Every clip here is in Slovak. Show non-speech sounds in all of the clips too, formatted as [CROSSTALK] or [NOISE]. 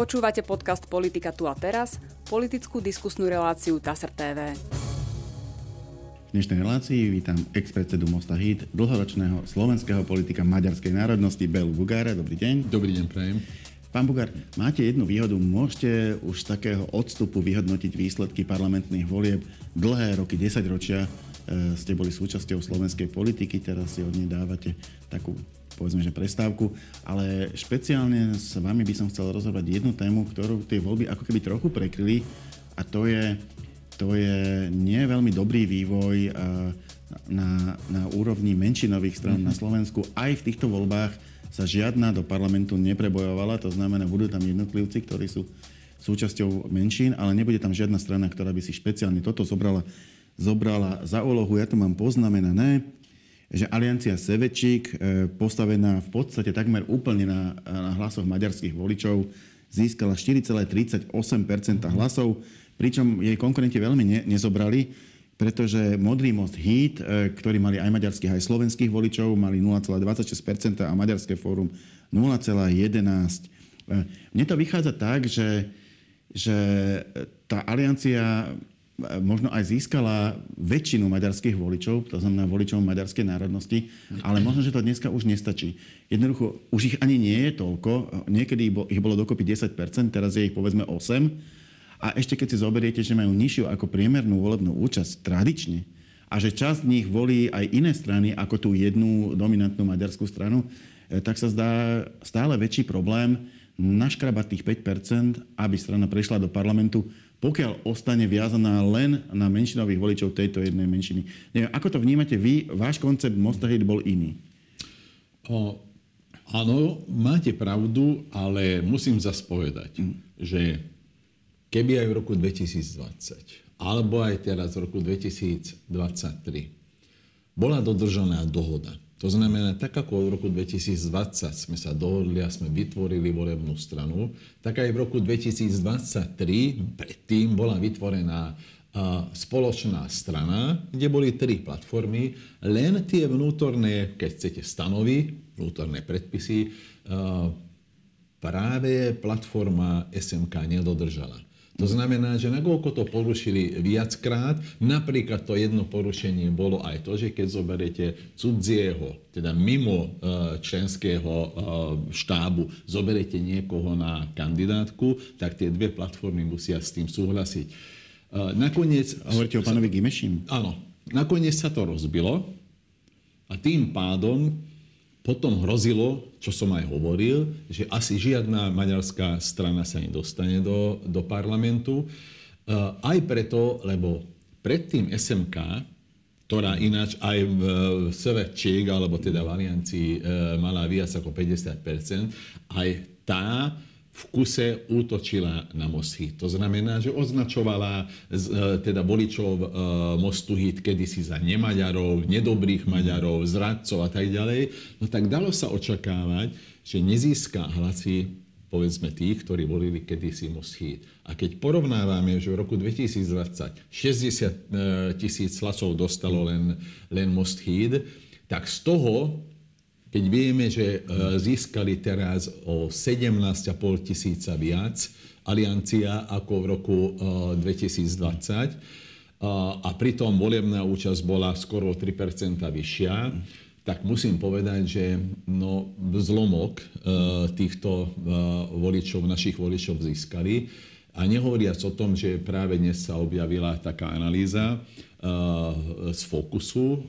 Počúvate podcast Politika tu a teraz, politickú diskusnú reláciu TASR TV. V dnešnej relácii vítam ex-predsedu Mosta Hit, dlhoročného slovenského politika maďarskej národnosti Belu Bugára. Dobrý deň. Dobrý deň, prajem. Pán Bugár, máte jednu výhodu, môžete už z takého odstupu vyhodnotiť výsledky parlamentných volieb. Dlhé roky, 10 ročia e, ste boli súčasťou slovenskej politiky, teraz si od nej dávate takú povedzme, že prestávku, ale špeciálne s vami by som chcel rozhodovať jednu tému, ktorú tie voľby ako keby trochu prekryli a to je, to je nie veľmi dobrý vývoj na, na úrovni menšinových stran mm-hmm. na Slovensku. Aj v týchto voľbách sa žiadna do parlamentu neprebojovala, to znamená, budú tam jednotlivci, ktorí sú súčasťou menšín, ale nebude tam žiadna strana, ktorá by si špeciálne toto zobrala, zobrala za úlohu. Ja to mám poznamenané, že Aliancia Sevečík, e, postavená v podstate takmer úplne na, na hlasoch maďarských voličov, získala 4,38 hlasov, pričom jej konkurenti veľmi ne, nezobrali pretože Modrý most Hit, e, ktorý mali aj maďarských, aj slovenských voličov, mali 0,26% a Maďarské fórum 0,11%. E, mne to vychádza tak, že, že tá aliancia možno aj získala väčšinu maďarských voličov, to znamená voličov maďarskej národnosti, ale možno, že to dneska už nestačí. Jednoducho, už ich ani nie je toľko. Niekedy ich bolo dokopy 10%, teraz je ich povedzme 8%. A ešte keď si zoberiete, že majú nižšiu ako priemernú volebnú účasť tradične a že časť z nich volí aj iné strany ako tú jednu dominantnú maďarskú stranu, e, tak sa zdá stále väčší problém naškrabať tých 5%, aby strana prešla do parlamentu, pokiaľ ostane viazaná len na menšinových voličov tejto jednej menšiny. Neviem, ako to vnímate vy? Váš koncept Mostahit bol iný. O, áno, máte pravdu, ale musím zase povedať, mm. že keby aj v roku 2020, alebo aj teraz v roku 2023, bola dodržaná dohoda. To znamená, tak ako v roku 2020 sme sa dohodli a sme vytvorili volebnú stranu, tak aj v roku 2023 predtým bola vytvorená spoločná strana, kde boli tri platformy, len tie vnútorné, keď chcete, stanovy, vnútorné predpisy, práve platforma SMK nedodržala. To znamená, že nakoľko to porušili viackrát, napríklad to jedno porušenie bolo aj to, že keď zoberiete cudzieho, teda mimo e, členského e, štábu, zoberiete niekoho na kandidátku, tak tie dve platformy musia s tým súhlasiť. E, nakoniec... Hovoríte o pánovi Gimešim? Áno. Nakoniec sa to rozbilo a tým pádom potom hrozilo, čo som aj hovoril, že asi žiadna maďarská strana sa nedostane do, do parlamentu. E, aj preto, lebo predtým SMK, ktorá ináč aj v Severčík, alebo teda v Aliancii e, mala viac ako 50%, aj tá v kuse útočila na Most. To znamená, že označovala e, teda voličov e, Mostu Hit kedysi za nemaďarov, nedobrých Maďarov, zradcov a tak ďalej. No tak dalo sa očakávať, že nezíska hlasy povedzme tých, ktorí volili kedysi Most Hit. A keď porovnávame, že v roku 2020 60 e, tisíc hlasov dostalo len, len Most Hit, tak z toho keď vieme, že e, získali teraz o 17,5 tisíca viac aliancia ako v roku 2020 e, a pritom volebná účasť bola skoro o 3 vyššia, tak musím povedať, že no, zlomok e, týchto voličov, našich voličov získali. A nehovoriac o tom, že práve dnes sa objavila taká analýza, z Fokusu, eh,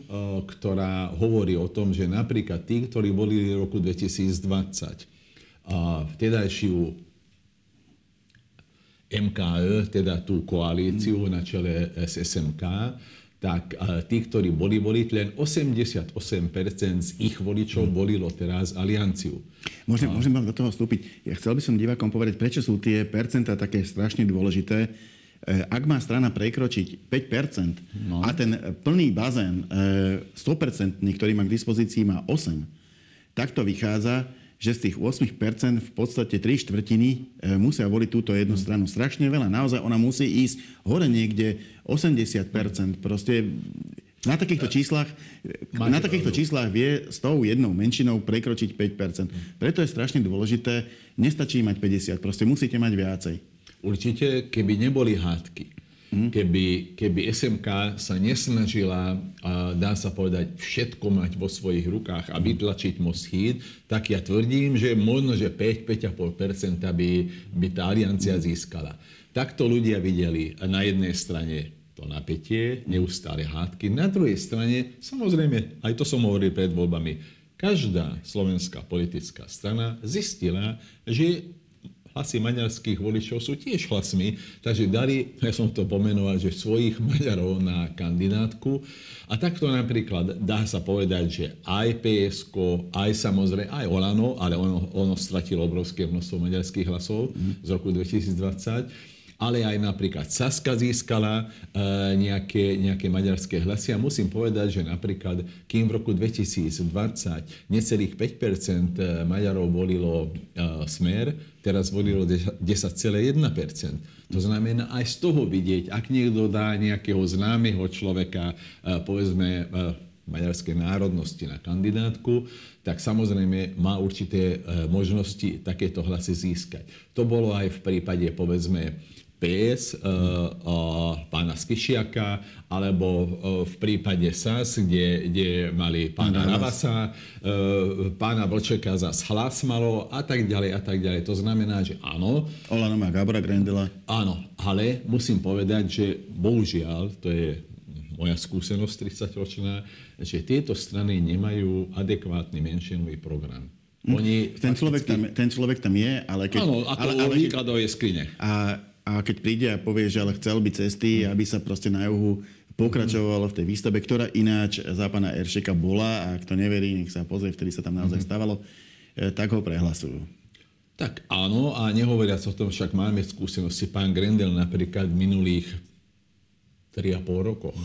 ktorá hovorí o tom, že napríklad tí, ktorí boli v roku 2020 a vtedajšiu MKE, teda tú koalíciu na čele SSMK, tak eh, tí, ktorí boli voliť, len 88% z ich voličov hmm. volilo teraz Alianciu. Môžem, a... môžem vám do toho vstúpiť. Ja chcel by som divákom povedať, prečo sú tie percentá také strašne dôležité ak má strana prekročiť 5% no. a ten plný bazén 100%, e, ktorý má k dispozícii, má 8, tak to vychádza, že z tých 8% v podstate 3 štvrtiny e, musia voliť túto jednu stranu. Strašne veľa. Naozaj ona musí ísť hore niekde 80%. Proste Na takýchto číslach, na takýchto číslach vie s tou jednou menšinou prekročiť 5%. Preto je strašne dôležité, nestačí mať 50, proste musíte mať viacej. Určite, keby neboli hádky, mm. keby, keby SMK sa nesnažila, dá sa povedať, všetko mať vo svojich rukách a vytlačiť Moschid, tak ja tvrdím, že možno, že 5-5,5% by, by tá aliancia získala. Takto ľudia videli na jednej strane to napätie, neustále hádky. Na druhej strane, samozrejme, aj to som hovoril pred voľbami, každá slovenská politická strana zistila, že hlasy maďarských voličov sú tiež hlasmi, takže dali, ja som to pomenoval, že svojich Maďarov na kandidátku. A takto napríklad dá sa povedať, že aj PSK, aj samozrejme, aj Olano, ale ono, ono stratilo obrovské množstvo maďarských hlasov mm. z roku 2020, ale aj napríklad Saska získala e, nejaké, nejaké maďarské hlasy. A musím povedať, že napríklad, kým v roku 2020 necelých 5 e, Maďarov volilo e, Smer, teraz volilo 10,1% To znamená aj z toho vidieť, ak niekto dá nejakého známeho človeka, povedzme, maďarskej národnosti na kandidátku, tak samozrejme má určité možnosti takéto hlasy získať. To bolo aj v prípade, povedzme, PS uh, pána Spišiaka, alebo uh, v prípade SAS, kde, kde mali pána Ravasa, uh, pána Vlčeka za hlas malo a tak ďalej a tak ďalej. To znamená, že áno. Olano má Gabora Grendela. Áno, ale musím povedať, že bohužiaľ, to je moja skúsenosť 30-ročná, že tieto strany nemajú adekvátny menšinový program. Hm. Oni ten, fakticky... človek tam, ten človek tam je, ale keď... Áno, ako ale, ale, výkladovej skrine. A a keď príde a povie, že ale chcel by cesty, aby sa proste na juhu pokračovalo v tej výstave, ktorá ináč za pána Eršeka bola a kto neverí, nech sa pozrie, vtedy sa tam naozaj mhm. stávalo, e, tak ho prehlasujú. Tak áno, a nehovoriac o tom, však máme skúsenosti. Pán Grendel napríklad v minulých 3,5 rokoch,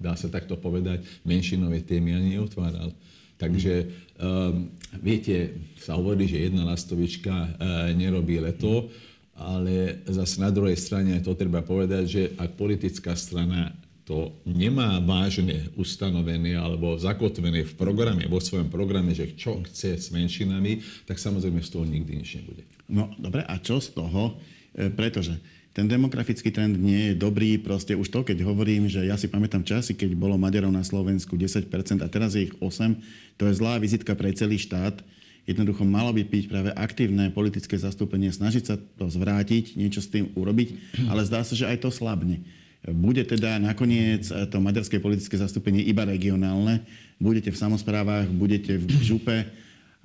dá sa takto povedať, menšinové témy ani neotváral. Takže um, viete, sa hovorí, že jedna lastovička uh, nerobí leto. Mm ale zase na druhej strane to treba povedať, že ak politická strana to nemá vážne ustanovené alebo zakotvené v programe, vo svojom programe, že čo chce s menšinami, tak samozrejme z toho nikdy nič nebude. No dobre, a čo z toho? E, pretože ten demografický trend nie je dobrý. Proste už to, keď hovorím, že ja si pamätám časy, keď bolo Maďarov na Slovensku 10% a teraz je ich 8, to je zlá vizitka pre celý štát Jednoducho malo by byť práve aktívne politické zastúpenie, snažiť sa to zvrátiť, niečo s tým urobiť, ale zdá sa, že aj to slabne. Bude teda nakoniec to maďarské politické zastúpenie iba regionálne, budete v samozprávach, budete v župe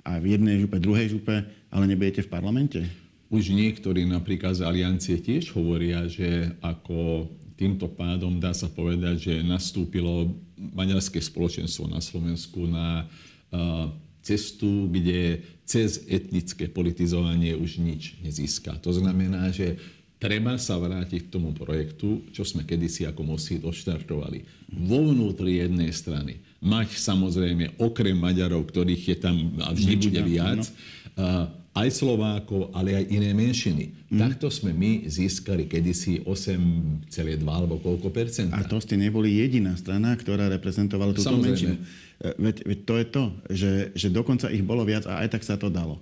a v jednej župe, druhej župe, ale nebudete v parlamente? Už niektorí napríklad z aliancie tiež hovoria, že ako týmto pádom dá sa povedať, že nastúpilo maďarské spoločenstvo na Slovensku na uh, cestu, kde cez etnické politizovanie už nič nezíska. To znamená, že treba sa vrátiť k tomu projektu, čo sme kedysi ako Mosid odštartovali. Vo vnútri jednej strany mať samozrejme okrem Maďarov, ktorých je tam a vždy bude viac, aj Slovákov, ale aj iné menšiny. Mm. Takto sme my získali kedysi 8,2 alebo koľko percent. A to ste neboli jediná strana, ktorá reprezentovala túto Samozrejme. menšinu. E, veď, veď to je to, že, že dokonca ich bolo viac a aj tak sa to dalo.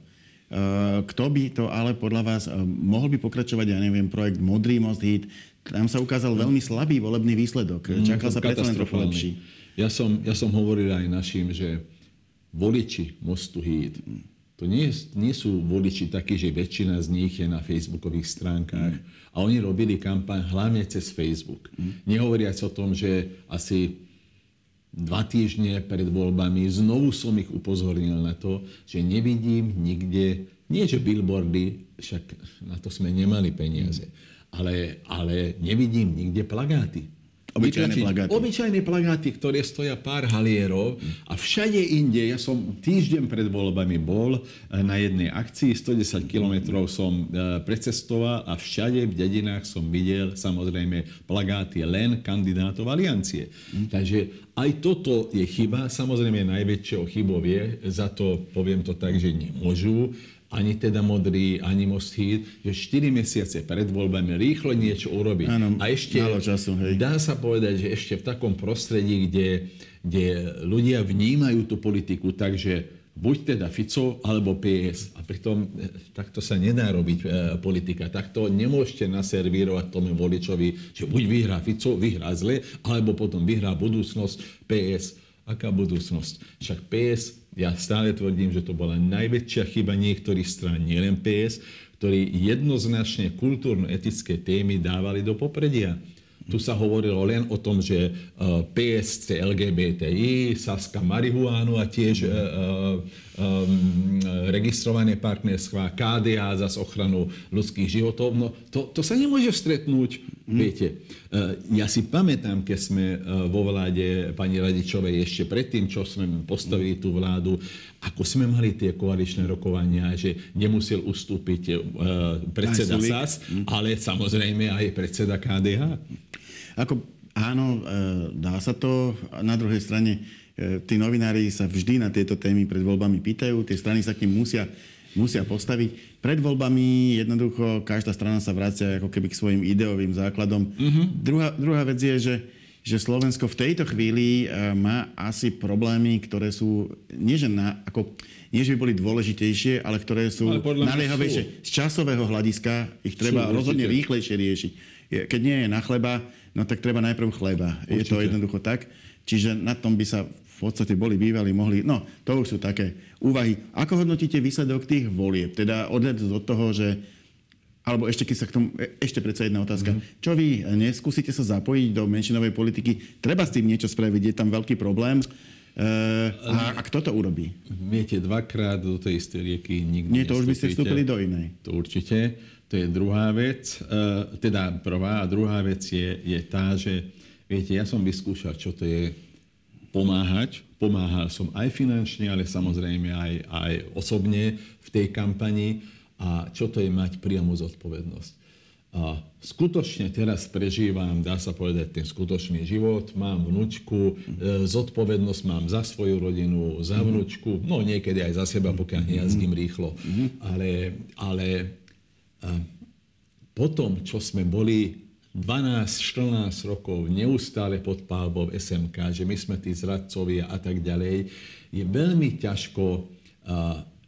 E, kto by to ale podľa vás e, mohol by pokračovať, ja neviem, projekt Modrý most hit, tam sa ukázal no. veľmi slabý volebný výsledok. Mm, Čakal sa predsa len trochu lepší. Ja som, ja som hovoril aj našim, že voliči Mostu hit to nie, nie sú voliči takí, že väčšina z nich je na facebookových stránkach mm. a oni robili kampaň hlavne cez Facebook. Mm. Nehovoriac o tom, že asi dva týždne pred voľbami znovu som ich upozornil na to, že nevidím nikde, nie že billboardy, však na to sme nemali peniaze, ale, ale nevidím nikde plagáty. Obyčajné plagáty. Obyčajné plagáty, ktoré stoja pár halierov a všade inde, ja som týždeň pred voľbami bol eh, na jednej akcii, 110 kilometrov som eh, precestoval a všade v dedinách som videl samozrejme plagáty len kandidátov aliancie. Mm. Takže aj toto je chyba. Samozrejme najväčšou chybou je, za to poviem to tak, že nemôžu ani teda modrý, ani Most Híd, že 4 mesiace pred voľbami rýchlo niečo urobiť. Áno, a ešte, málo času, hej. dá sa povedať, že ešte v takom prostredí, kde, kde ľudia vnímajú tú politiku tak, že buď teda Fico alebo PS. A pritom e, takto sa nedá robiť e, politika. Takto nemôžete naservírovať tomu voličovi, že buď vyhrá Fico, vyhrá zle, alebo potom vyhrá budúcnosť PS. Aká budúcnosť? Však PS ja stále tvrdím, že to bola najväčšia chyba niektorých strán, nielen PS, ktorí jednoznačne kultúrno-etické témy dávali do popredia. Tu sa hovorilo len o tom, že uh, PSC LGBTI, Saska marihuánu a tiež uh, um, registrované partnerstvá, KDA za ochranu ľudských životov. No to, to sa nemôže stretnúť, mm. viete. Uh, ja si pamätám, keď sme uh, vo vláde pani Radičovej ešte predtým, čo sme postavili tú vládu, ako sme mali tie koaličné rokovania, že nemusel ustúpiť uh, predseda SAS, mm. ale samozrejme aj predseda KDH. Ako, áno, dá sa to. Na druhej strane, tí novinári sa vždy na tieto témy pred voľbami pýtajú, tie strany sa k nim musia, musia postaviť. Pred voľbami jednoducho každá strana sa vracia ako keby k svojim ideovým základom. Mm-hmm. Druhá, druhá vec je, že že Slovensko v tejto chvíli e, má asi problémy, ktoré sú, nie že, na, ako, nie že by boli dôležitejšie, ale ktoré sú naliehavejšie. Z časového hľadiska ich treba sú, rozhodne rýchlejšie riešiť. Keď nie je na chleba, no tak treba najprv chleba. Určite. Je to jednoducho tak. Čiže na tom by sa v podstate boli bývali, mohli... No, to už sú také úvahy. Ako hodnotíte výsledok tých volieb? Teda odhľad od toho, že alebo ešte, keď sa k tomu, e, ešte predsa jedna otázka. Mm-hmm. Čo vy, neskúsite sa zapojiť do menšinovej politiky? Treba s tým niečo spraviť, je tam veľký problém. Uh, a, a kto to urobí? Viete, dvakrát do tej istej rieky nikdy Nie, to už by ste vstúpili do inej. To určite. To je druhá vec, e, teda prvá a druhá vec je, je tá, že viete, ja som vyskúšal, čo to je pomáhať. Pomáhal som aj finančne, ale samozrejme aj, aj osobne v tej kampani. A čo to je mať priamu zodpovednosť. A skutočne teraz prežívam, dá sa povedať, ten skutočný život. Mám vnúčku, e, zodpovednosť mám za svoju rodinu, za vnúčku, no niekedy aj za seba, pokiaľ nejazdím rýchlo. Ale, ale potom, čo sme boli 12-14 rokov neustále pod pálbou SMK, že my sme tí zradcovia a tak ďalej, je veľmi ťažko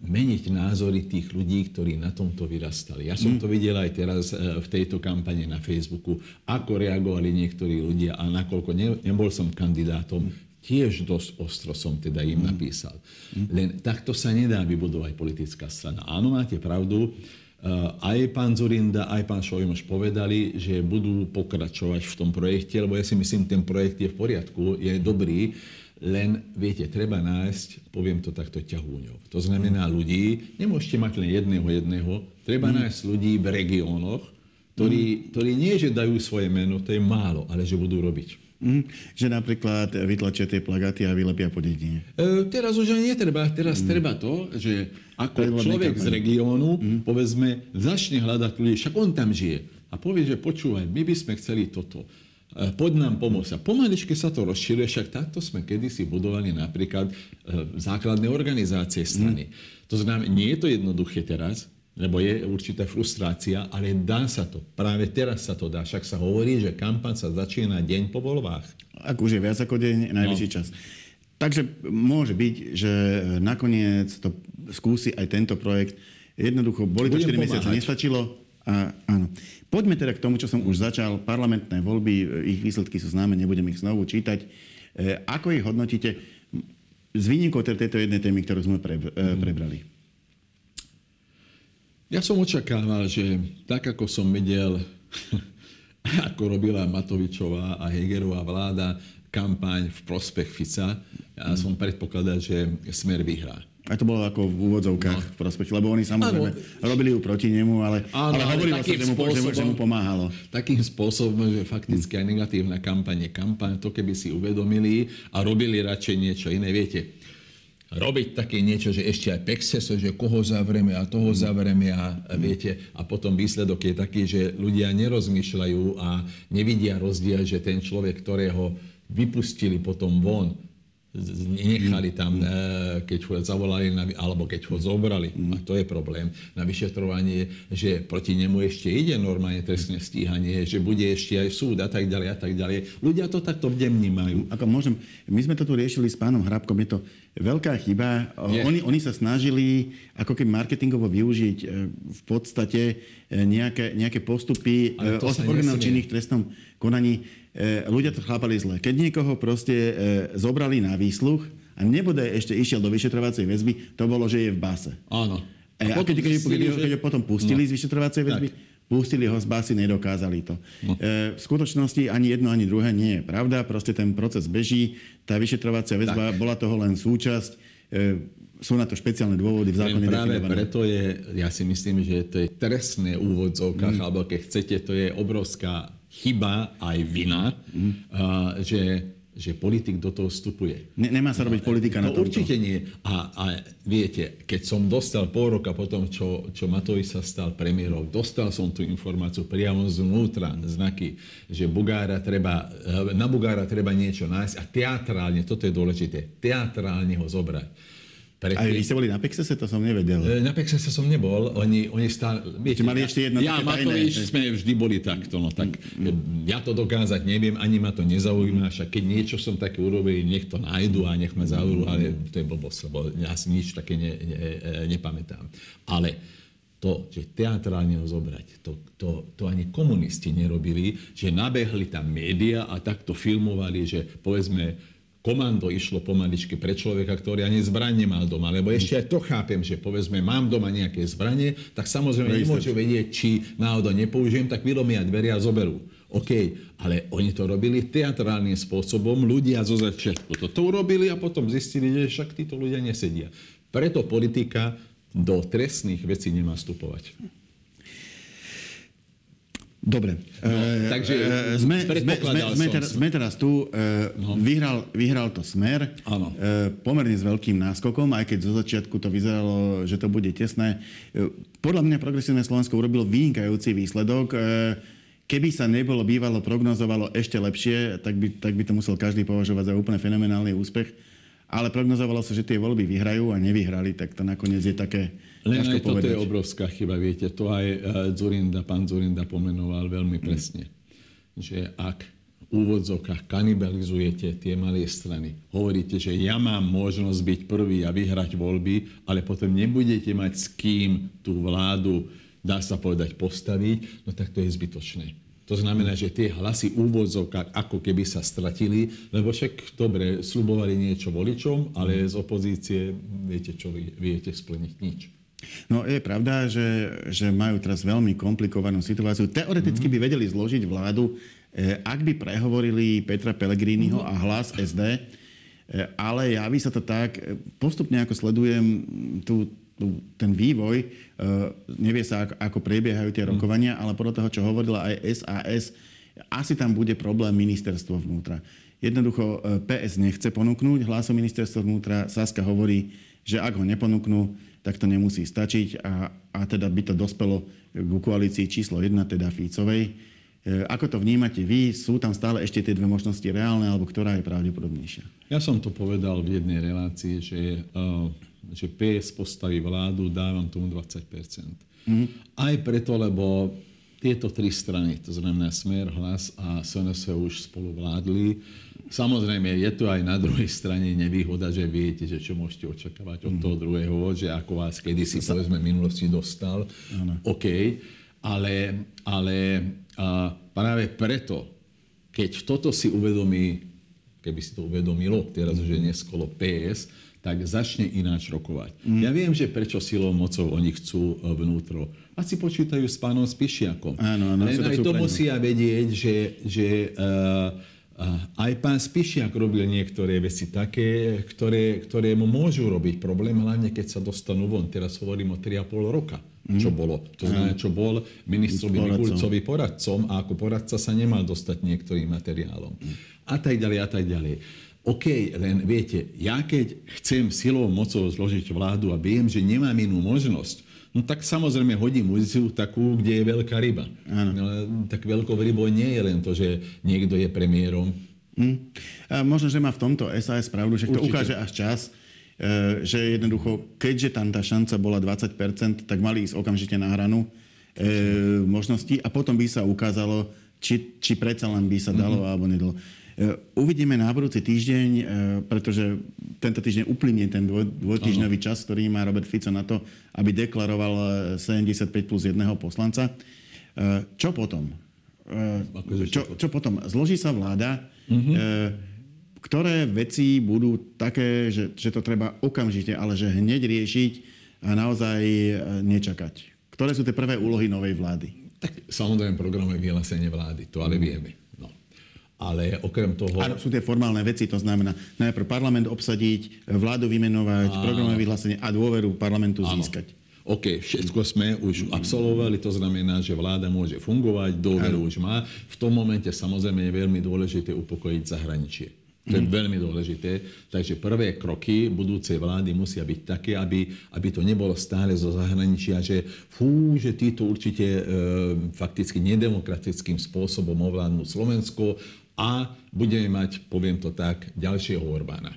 meniť názory tých ľudí, ktorí na tomto vyrastali. Ja som to videl aj teraz e, v tejto kampane na Facebooku, ako reagovali niektorí ľudia a nakoľko ne, nebol som kandidátom, tiež dosť ostro som teda im napísal. Len takto sa nedá vybudovať politická strana. Áno, máte pravdu, aj pán Zurinda, aj pán Šojmoš povedali, že budú pokračovať v tom projekte, lebo ja si myslím, ten projekt je v poriadku, je dobrý, len, viete, treba nájsť, poviem to takto, ťahúňov. To znamená ľudí, nemôžete mať len jedného jedného, treba mm. nájsť ľudí v regiónoch, ktorí, ktorí nie, že dajú svoje meno, to je málo, ale že budú robiť. Mm, že napríklad vytlačia tie plagáty a vylepia po dedine. E, teraz už ani netreba. Teraz mm. treba to, že ako človek kampaň. z regiónu, mm. povedzme, začne hľadať ľudí, však on tam žije. A povie, že počúvaj, my by sme chceli toto. E, poď nám pomôcť. A pomaličke sa to rozširuje, však takto sme kedysi budovali napríklad e, základné organizácie strany. Mm. To znamená, nie je to jednoduché teraz, lebo je určitá frustrácia, ale dá sa to. Práve teraz sa to dá. Však sa hovorí, že kampaň sa začína deň po voľbách. Ak už je viac ako deň, najvyšší no. čas. Takže môže byť, že nakoniec to skúsi aj tento projekt. Jednoducho, boli to Budem 4 pomáhať. mesiace, nestačilo. A, áno. Poďme teda k tomu, čo som už začal. Parlamentné voľby, ich výsledky sú známe, nebudem ich znovu čítať. E, ako ich hodnotíte? Z výnimkou teda tejto jednej témy, ktorú sme pre, e, prebrali. Ja som očakával, že tak ako som videl, [LAUGHS] ako robila Matovičová a Hegerová vláda kampaň v prospech Fica, ja mm. som predpokladal, že Smer vyhrá. A to bolo ako v úvodzovkách no. v prospech, lebo oni samozrejme ano. robili ju proti nemu, ale, ano, ale hovorilo sa, že mu, spôsobom, že mu pomáhalo. Takým spôsobom, že fakticky aj negatívna kampaň je kampaň, to keby si uvedomili a robili radšej niečo iné. Viete, robiť také niečo, že ešte aj pexeso, že koho zavrieme a toho zavrieme a, viete, a potom výsledok je taký, že ľudia nerozmýšľajú a nevidia rozdiel, že ten človek, ktorého vypustili potom von, nechali tam, mm. keď ho zavolali, alebo keď ho zobrali. Mm. A to je problém na vyšetrovanie, že proti nemu ešte ide normálne trestné stíhanie, že bude ešte aj súd a tak ďalej a tak ďalej. Ľudia to takto vnímajú. Ako môžem, my sme to tu riešili s pánom Hrabkom, je to veľká chyba. Oni, oni sa snažili ako keby marketingovo využiť e, v podstate e, nejaké, nejaké postupy orgánov činných trestnom konaní E, ľudia to chápali zle. Keď niekoho proste e, zobrali na výsluch a nebude ešte išiel do vyšetrovacej väzby, to bolo, že je v base. Áno. E, a, a keď, keď, keď, že... keď ho potom pustili no. z vyšetrovacej väzby, tak. Pustili ho z basy, nedokázali to. No. E, v skutočnosti ani jedno, ani druhé nie je pravda. Proste ten proces beží. Tá vyšetrovacia väzba tak. bola toho len súčasť. E, sú na to špeciálne dôvody v zákone práve definované. preto je, ja si myslím, že to je trestné úvodzovkách, mm. alebo keď chcete, to je obrovská chyba aj vina, mm. uh, že že politik do toho vstupuje. Ne, nemá sa robiť politika no, na to. Určite nie. A, a viete, keď som dostal pol roka potom, čo, čo Matovič sa stal premiérov, dostal som tú informáciu priamo zvnútra, znaky, že Bugára treba, eh, na Bugára treba niečo nájsť a teatrálne, toto je dôležité, teatrálne ho zobrať Predtým... A vy ste boli na Pexese, to som nevedel. E, na Pexese som nebol, oni, oni stále... Viete, mali ešte jedno Ja, Matovič sme vždy boli takto, no tak mm. ja to dokázať neviem, ani ma to nezaujíma, však keď niečo som také urobil, nech to nájdu a nech ma zaujú, ale to je blbosť, lebo ja si nič také ne, ne, e, nepamätám. Ale to, že teatrálne ho zobrať, to, to, to ani komunisti nerobili, že nabehli tam média a takto filmovali, že povedzme komando išlo pomaličky pre človeka, ktorý ani zbraň nemal doma. Lebo ešte aj to chápem, že povedzme, mám doma nejaké zbranie, tak samozrejme no, nemôžu vedieť, či náhodou nepoužijem, tak vylomia dveria a zoberú. OK, ale oni to robili teatrálnym spôsobom, ľudia zo začiatku to, to urobili a potom zistili, že však títo ľudia nesedia. Preto politika do trestných vecí nemá vstupovať. Dobre. No, e, takže e, sme, sme, sme, sme, teraz, sme teraz tu. E, no. vyhral, vyhral to Smer. Áno. E, pomerne s veľkým náskokom, aj keď zo začiatku to vyzeralo, že to bude tesné. E, podľa mňa Progresívne Slovensko urobilo vynikajúci výsledok. E, keby sa nebolo bývalo prognozovalo ešte lepšie, tak by, tak by to musel každý považovať za úplne fenomenálny úspech. Ale prognozovalo sa, že tie voľby vyhrajú a nevyhrali, tak to nakoniec je také len aj toto je obrovská chyba, viete, to aj eh, Zurinda, pán Zurinda pomenoval veľmi mm. presne. Mm. Že ak úvodzovkách kanibalizujete tie malé strany, hovoríte, že ja mám možnosť byť prvý a vyhrať voľby, ale potom nebudete mať s kým tú vládu, dá sa povedať, postaviť, no tak to je zbytočné. To znamená, že tie hlasy úvodzovkách ako keby sa stratili, lebo však dobre, slubovali niečo voličom, ale z opozície viete, čo vy viete splniť nič. No je pravda, že, že majú teraz veľmi komplikovanú situáciu. Teoreticky by vedeli zložiť vládu, eh, ak by prehovorili Petra Pellegriniho a hlas SD, eh, ale javí sa to tak, eh, postupne ako sledujem tú, ten vývoj, nevie sa ako, prebiehajú tie rokovania, ale podľa toho, čo hovorila aj SAS, asi tam bude problém ministerstvo vnútra. Jednoducho PS nechce ponúknuť hlasom ministerstva vnútra. Saska hovorí, že ak ho neponúknú, tak to nemusí stačiť a, a teda by to dospelo k koalícii číslo 1, teda Fícovej. E, ako to vnímate vy? Sú tam stále ešte tie dve možnosti reálne, alebo ktorá je pravdepodobnejšia? Ja som to povedal v jednej relácii, že, uh, že PS postaví vládu, dávam tomu 20 mm-hmm. Aj preto, lebo tieto tri strany, to znamená Smer, Hlas a SNS už spolu vládli, Samozrejme, je to aj na druhej strane nevýhoda, že viete, že čo môžete očakávať od toho druhého, že ako vás kedysi, povedzme, v minulosti dostal. Ano. OK, ale, ale a práve preto, keď toto si uvedomí, keby si to uvedomilo, teraz už je neskolo PS, tak začne ináč rokovať. Mm. Ja viem, že prečo silou mocou oni chcú e, vnútro. Asi počítajú s pánom Spišiakom. Áno, áno. Aj to musia vedieť, že, že uh, aj pán Spišiak robil niektoré veci také, ktoré, ktoré mu môžu robiť problém, hlavne keď sa dostanú von. Teraz hovorím o 3,5 roka, čo mhm. bolo. To znamená, čo bol ministrovi Mikulcovi poradcom a ako poradca sa nemal dostať niektorým materiálom. A tak ďalej, a tak ďalej. OK, len viete, ja keď chcem silou mocou zložiť vládu a viem, že nemám inú možnosť, No tak samozrejme hodím ulicu takú, kde je veľká ryba. No, tak veľkou rybou nie je len to, že niekto je premiérom. Mm. A možno, že má v tomto SAS pravdu, že to ukáže až čas, e, že jednoducho, keďže tam tá šanca bola 20%, tak mali ísť okamžite na hranu e, možností a potom by sa ukázalo, či, či predsa len by sa dalo mm-hmm. alebo nedalo. E, uvidíme na budúci týždeň, e, pretože tento týždeň uplynie ten dvoj, dvojtýždňový čas, ktorý má Robert Fico na to, aby deklaroval 75 plus jedného poslanca. Čo potom? Čo, čo potom? Zloží sa vláda, mm-hmm. ktoré veci budú také, že, že to treba okamžite, ale že hneď riešiť a naozaj nečakať. Ktoré sú tie prvé úlohy novej vlády? Tak samozrejme programové vyhlásenie vlády, to ale mm. vieme. Ale okrem toho... Áno, sú tie formálne veci, to znamená najprv parlament obsadiť, vládu vymenovať, Áno. programové vyhlásenie a dôveru parlamentu Áno. získať. OK, všetko sme už absolvovali, to znamená, že vláda môže fungovať, dôveru už má. V tom momente samozrejme je veľmi dôležité upokojiť zahraničie. To je mm. veľmi dôležité. Takže prvé kroky budúcej vlády musia byť také, aby, aby to nebolo stále zo zahraničia, že fú, že títo určite e, fakticky nedemokratickým spôsobom ovládnu Slovensko a budeme mať, poviem to tak, ďalšieho Orbána.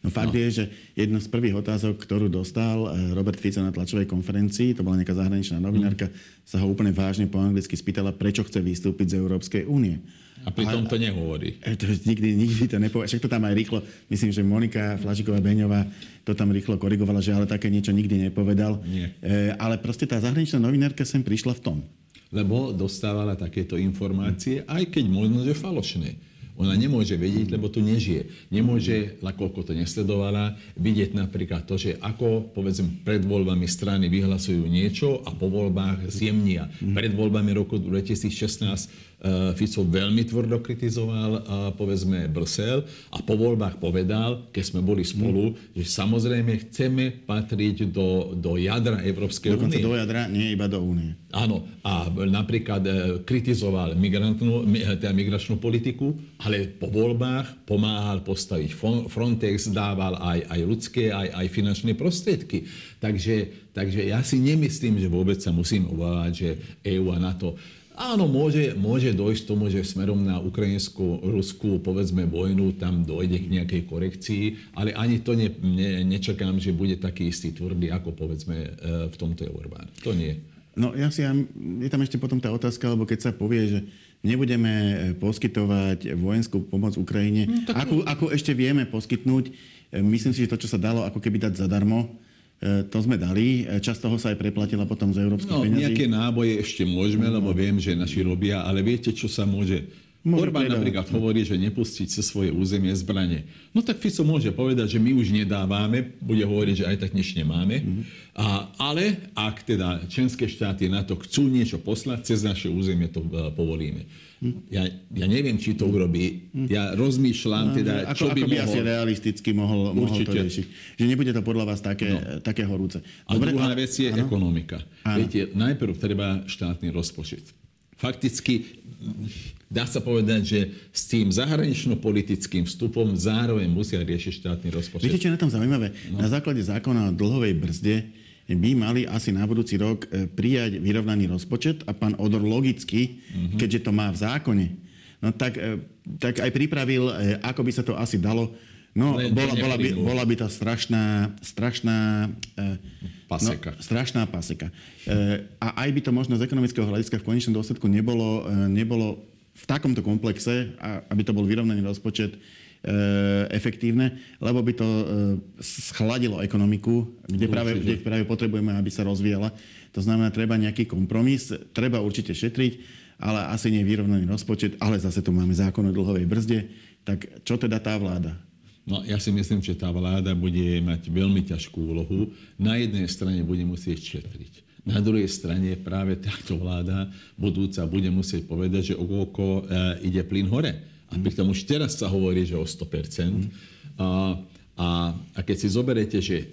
No fakt no. je, že jedna z prvých otázok, ktorú dostal eh, Robert Fico na tlačovej konferencii, to bola nejaká zahraničná novinárka, mm. sa ho úplne vážne po anglicky spýtala, prečo chce vystúpiť z Európskej únie. A pritom to nehovorí. To nikdy, nikdy to nepovie. Však to tam aj rýchlo, myslím, že Monika Flašiková-Beňová to tam rýchlo korigovala, že ale také niečo nikdy nepovedal. Nie. E, ale proste tá zahraničná novinárka sem prišla v tom. Lebo dostávala takéto informácie, aj keď možno, že falošné ona nemôže vedieť, lebo tu nežije. Nemôže, nakoľko to nesledovala, vidieť napríklad to, že ako, povedzme, pred voľbami strany vyhlasujú niečo a po voľbách zjemnia. Pred voľbami roku 2016 Eh, Fico veľmi tvrdo kritizoval, eh, povedzme, Brusel a po voľbách povedal, keď sme boli spolu, že samozrejme chceme patriť do, do jadra Európskej únie. do jadra, nie iba do únie. Áno, a napríklad eh, kritizoval migrantnú, teda migračnú politiku, ale po voľbách pomáhal postaviť Frontex, dával aj, aj ľudské, aj, aj finančné prostriedky. Takže, takže ja si nemyslím, že vôbec sa musím obávať, že EÚ a NATO Áno, môže, môže dojsť tomu, že smerom na ukrajinskú-ruskú, povedzme, vojnu tam dojde k nejakej korekcii, ale ani to ne, ne, nečakám, že bude taký istý tvrdý, ako povedzme e, v tomto je Orbán. To nie. No ja si, je tam ešte potom tá otázka, lebo keď sa povie, že nebudeme e, poskytovať vojenskú pomoc Ukrajine, no, tak... ako, ako ešte vieme poskytnúť, e, myslím si, že to, čo sa dalo ako keby dať zadarmo, to sme dali. E, časť toho sa aj preplatila potom z európskych no, peniazí. Nejaké náboje ešte môžeme, lebo viem, že naši robia, ale viete, čo sa môže... Môže Orbán napríklad hovorí, že nepustiť sa svoje územie zbranie. No tak Fico môže povedať, že my už nedávame, bude hovoriť, že aj tak nič nemáme. Mm-hmm. A, ale ak teda členské štáty na to chcú niečo poslať, cez naše územie to uh, povolíme. Ja, ja neviem, či to urobí. Ja rozmýšľam, no, teda, ako, čo by, ako by mohol... asi realisticky mohol, mohol to riešiť. Že nebude to podľa vás také, no. také horúce. Dobre, a druhá vec je áno? ekonomika. Áno. Viete, najprv treba štátny rozpočet. Fakticky dá sa povedať, že s tým zahranično-politickým vstupom zároveň musia riešiť štátny rozpočet. Viete, čo je na tom zaujímavé? No. Na základe zákona o dlhovej brzde by mali asi na budúci rok e, prijať vyrovnaný rozpočet a pán Odor logicky, mm-hmm. keďže to má v zákone, no tak, e, tak aj pripravil, e, ako by sa to asi dalo. No, bola, bola, by, bola by to strašná, strašná, paseka. No, strašná paseka. A aj by to možno z ekonomického hľadiska v konečnom dôsledku nebolo, nebolo v takomto komplexe, aby to bol vyrovnaný rozpočet, E, efektívne, lebo by to e, schladilo ekonomiku, kde práve, kde práve potrebujeme, aby sa rozvíjala. To znamená, treba nejaký kompromis, treba určite šetriť, ale asi nie vyrovnaný rozpočet, ale zase tu máme zákon o dlhovej brzde. Tak čo teda tá vláda? No ja si myslím, že tá vláda bude mať veľmi ťažkú úlohu. Na jednej strane bude musieť šetriť. Na druhej strane práve táto vláda budúca bude musieť povedať, že okolo e, ide plyn hore a pritom už teraz sa hovorí, že o 100%. A, a, a keď si zoberete, že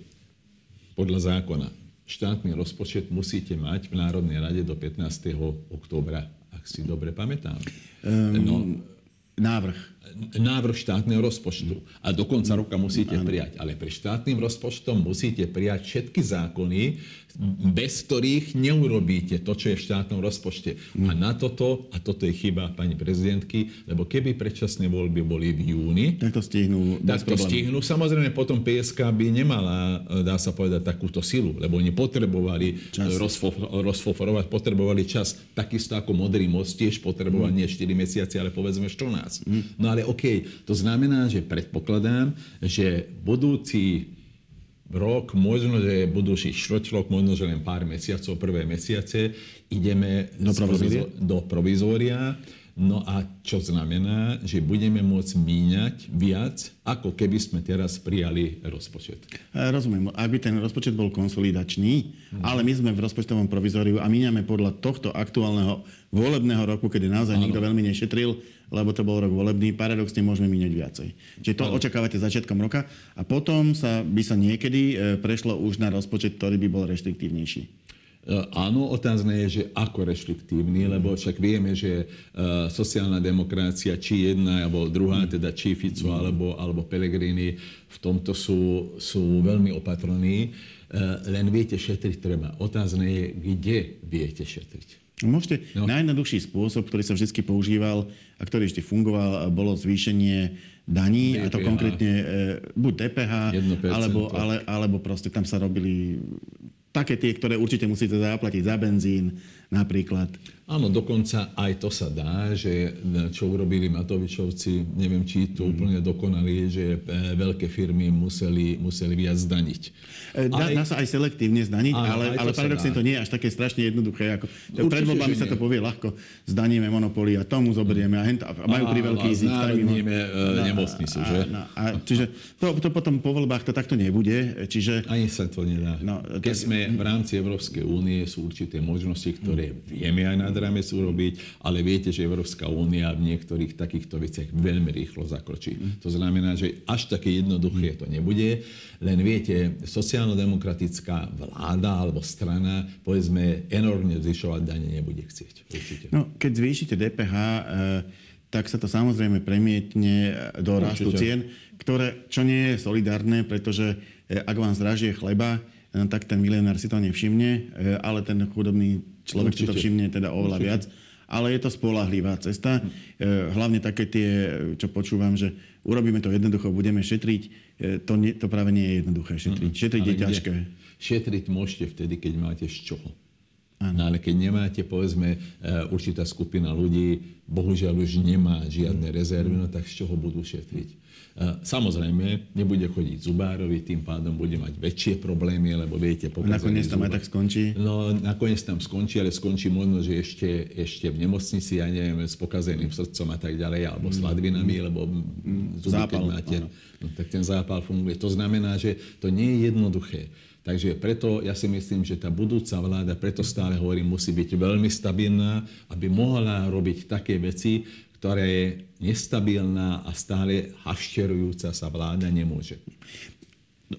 podľa zákona štátny rozpočet musíte mať v Národnej rade do 15. októbra, ak si dobre pamätám. Um, no, návrh návrh štátneho rozpočtu. A do konca roka musíte prijať. Ale pre štátnym rozpočtom musíte prijať všetky zákony, bez ktorých neurobíte to, čo je v štátnom rozpočte. A na toto, a toto je chyba pani prezidentky, lebo keby predčasné voľby boli v júni, tak to stihnú. Tak to stihnú. Samozrejme, potom PSK by nemala, dá sa povedať, takúto silu, lebo oni potrebovali rozfo, rozfoforovať, potrebovali čas. Takisto ako Modrý most tiež potreboval mm. nie 4 mesiace, ale povedzme 14. Mm. No ale OK, to znamená, že predpokladám, že budúci rok, možno, že budúci štvrťrok, možno, že len pár mesiacov, prvé mesiace, ideme do provizória. Do provizória No a čo znamená, že budeme môcť míňať viac, ako keby sme teraz prijali rozpočet. Rozumiem. Ak by ten rozpočet bol konsolidačný, mm. ale my sme v rozpočtovom provizóriu a míňame podľa tohto aktuálneho volebného roku, kedy naozaj ano. nikto veľmi nešetril, lebo to bol rok volebný, paradoxne môžeme míňať viacej. Čiže to ano. očakávate začiatkom roka a potom sa, by sa niekedy e, prešlo už na rozpočet, ktorý by bol reštriktívnejší. E, áno, otázne je, že ako reštriktívny, lebo však vieme, že uh, sociálna demokracia, či jedna, alebo druhá, teda či Fico, alebo, alebo Pellegrini, v tomto sú, sú veľmi opatrní. Uh, len viete, šetriť treba. Otázne je, kde viete šetriť. Môžete, no. najjednoduchší spôsob, ktorý sa vždy používal a ktorý ešte fungoval, bolo zvýšenie daní, DPH. a to konkrétne e, buď DPH, alebo, ale, alebo proste tam sa robili také tie, ktoré určite musíte zaplatiť za benzín napríklad. Áno, dokonca aj to sa dá, že čo urobili Matovičovci, neviem, či to mm. úplne dokonali, že e, veľké firmy museli, museli viac zdaniť. E, dá, aj, dá sa aj selektívne zdaniť, áno, ale, ale paradoxne to nie je až také strašne jednoduché. Ako, pred voľbami sa to povie ľahko. Zdaníme monopoly a tomu zoberieme a, hent, a majú pri veľký zisk. Znárodníme e, nemocnicu, že? A, a, čiže to, to potom po voľbách to takto nebude. Čiže, Ani sa to nedá. No, Keď sme v rámci Európskej únie, sú určité možnosti, ktoré vieme aj nad rámec urobiť, ale viete, že Európska únia v niektorých takýchto veciach veľmi rýchlo zakročí. To znamená, že až také jednoduché to nebude, len viete, sociálno-demokratická vláda alebo strana, povedzme, enormne zvyšovať dane nebude chcieť. Určite. No, keď zvýšite DPH, e, tak sa to samozrejme premietne do rastu cien, ktoré, čo nie je solidárne, pretože e, ak vám zdražie chleba, tak ten milionár si to nevšimne, ale ten chudobný človek Určite. si to všimne teda oveľa Určite. viac. Ale je to spolahlivá cesta. Hm. Hlavne také tie, čo počúvam, že urobíme to jednoducho, budeme šetriť. E, to, nie, to práve nie je jednoduché šetriť. Mm, šetriť je ťažké. Šetriť môžete vtedy, keď máte z čoho. No ale keď nemáte, povedzme, e, určitá skupina ľudí, bohužiaľ už nemá žiadne rezervy, no tak z čoho budú šetriť? Samozrejme, nebude chodiť zubárovi, tým pádom bude mať väčšie problémy, lebo viete, Nakoniec tam aj tak skončí? No, nakoniec tam skončí, ale skončí možno, že ešte, ešte v nemocnici, ja neviem, s pokazeným srdcom a tak ďalej, alebo s ladvinami, mm. lebo mm. zuby, zápal, máte, no, tak ten zápal funguje. To znamená, že to nie je jednoduché. Takže preto ja si myslím, že tá budúca vláda, preto stále hovorím, musí byť veľmi stabilná, aby mohla robiť také veci, ktoré je nestabilná a stále hašterujúca sa vláda nemôže.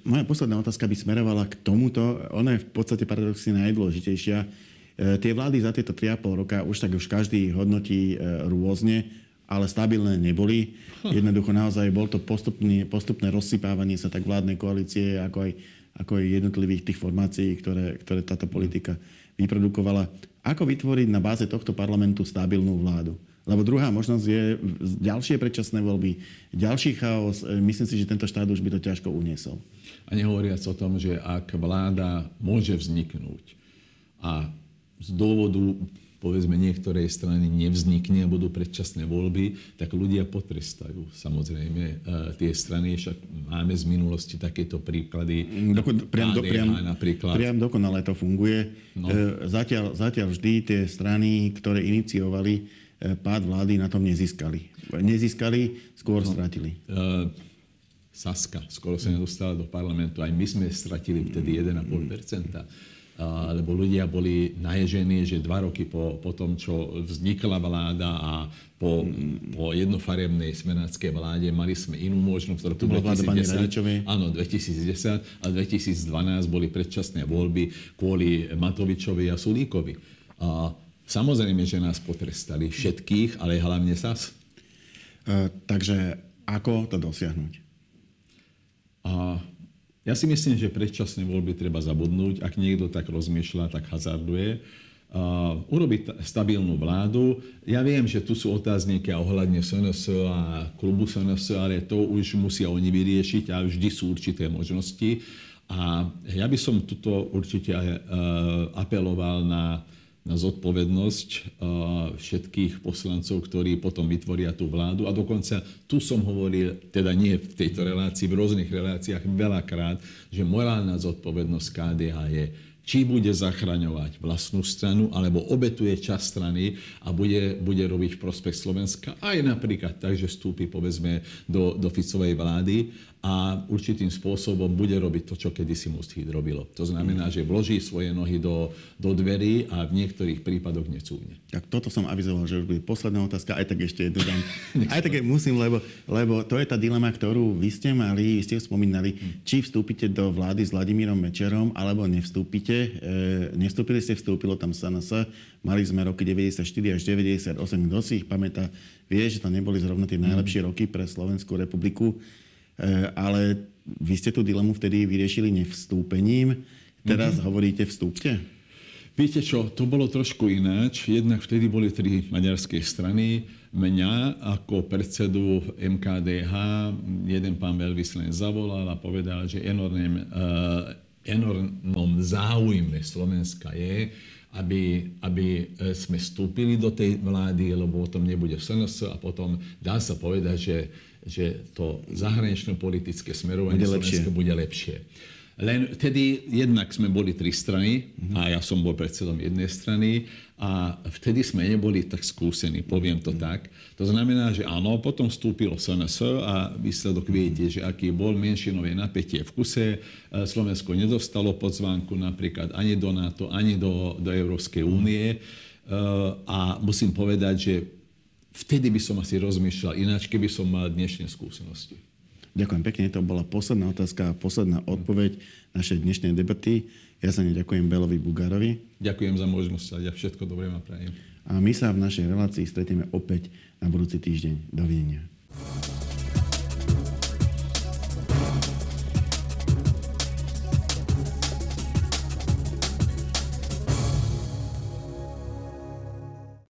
Moja posledná otázka by smerovala k tomuto. Ona je v podstate paradoxne najdôležitejšia. E, tie vlády za tieto 3,5 roka už tak už každý hodnotí e, rôzne, ale stabilné neboli. Jednoducho naozaj bol to postupný, postupné rozsypávanie sa tak vládnej koalície, ako aj, ako aj jednotlivých tých formácií, ktoré, ktoré táto politika vyprodukovala. Ako vytvoriť na báze tohto parlamentu stabilnú vládu? Lebo druhá možnosť je ďalšie predčasné voľby, ďalší chaos. E, myslím si, že tento štát už by to ťažko uniesol. A nehovoriac o tom, že ak vláda môže vzniknúť a z dôvodu povedzme niektorej strany nevznikne a budú predčasné voľby, tak ľudia potrestajú samozrejme e, tie strany. Však máme z minulosti takéto príklady. Doko, priam, do, priam, napríklad. priam dokonale to funguje. No. E, zatiaľ, zatiaľ vždy tie strany, ktoré iniciovali pád vlády na tom nezískali. Nezískali, skôr no, stratili. Uh, Saska skoro sa nedostala do parlamentu. Aj my sme stratili vtedy 1,5%. Uh, lebo ľudia boli naježení, že dva roky po, po tom, čo vznikla vláda a po, po jednofarebnej smenáckej vláde mali sme inú možnosť v roku 2010. Áno, 2010 a 2012 boli predčasné voľby kvôli Matovičovi a Sulíkovi. Uh, Samozrejme, že nás potrestali všetkých, ale hlavne SAS. takže ako to dosiahnuť? A ja si myslím, že predčasné voľby treba zabudnúť. Ak niekto tak rozmýšľa, tak hazarduje. Uh, urobiť stabilnú vládu. Ja viem, že tu sú otázniky ohľadne SNS a klubu SNS, ale to už musia oni vyriešiť a vždy sú určité možnosti. A ja by som tuto určite aj uh, apeloval na zodpovednosť eh, všetkých poslancov, ktorí potom vytvoria tú vládu. A dokonca tu som hovoril, teda nie v tejto relácii, v rôznych reláciách veľakrát, že morálna zodpovednosť KDH je či bude zachraňovať vlastnú stranu, alebo obetuje čas strany a bude, bude robiť prospech Slovenska, aj napríklad tak, že vstúpi povedzme do, do Ficovej vlády a určitým spôsobom bude robiť to, čo kedysi Most Hit robilo. To znamená, že vloží svoje nohy do, do dverí a v niektorých prípadoch necúvne. Tak toto som avizoval, že už bude posledná otázka, aj tak ešte jednu dám. [LAUGHS] aj tak musím, lebo, lebo to je tá dilema, ktorú vy ste mali, vy ste spomínali, hm. či vstúpite do vlády s Vladimírom Mečerom, alebo nevstúpite. E, nevstúpili ste, vstúpilo tam SNS, mali sme roky 94 až 98, kto si ich pamätá, vie, že to neboli zrovna tie najlepšie roky pre Slovenskú republiku. Eh, ale vy ste tú dilemu vtedy vyriešili nevstúpením. Teraz mm-hmm. hovoríte vstúpte? Viete čo, to bolo trošku ináč. Jednak vtedy boli tri maďarské strany. Mňa ako predsedu MKDH jeden pán veľvyslanec zavolal a povedal, že enormne, uh, enormnom záujme Slovenska je, aby, aby sme vstúpili do tej vlády, lebo o tom nebude SNS a potom dá sa povedať, že že to zahranično-politické smerovanie bude Slovenska bude lepšie. Len vtedy jednak sme boli tri strany a ja som bol predsedom jednej strany a vtedy sme neboli tak skúsení, poviem to tak. To znamená, že áno, potom vstúpilo SNS a výsledok viete, že aký bol menšinové napätie v kuse. Slovensko nedostalo podzvánku napríklad ani do NATO, ani do, do Európskej únie. A musím povedať, že vtedy by som asi rozmýšľal ináč, keby som mal dnešné skúsenosti. Ďakujem pekne, to bola posledná otázka a posledná odpoveď našej dnešnej debaty. Ja sa neďakujem Belovi Bugárovi. Ďakujem za možnosť a ja všetko dobré vám prajem. A my sa v našej relácii stretieme opäť na budúci týždeň. Dovidenia.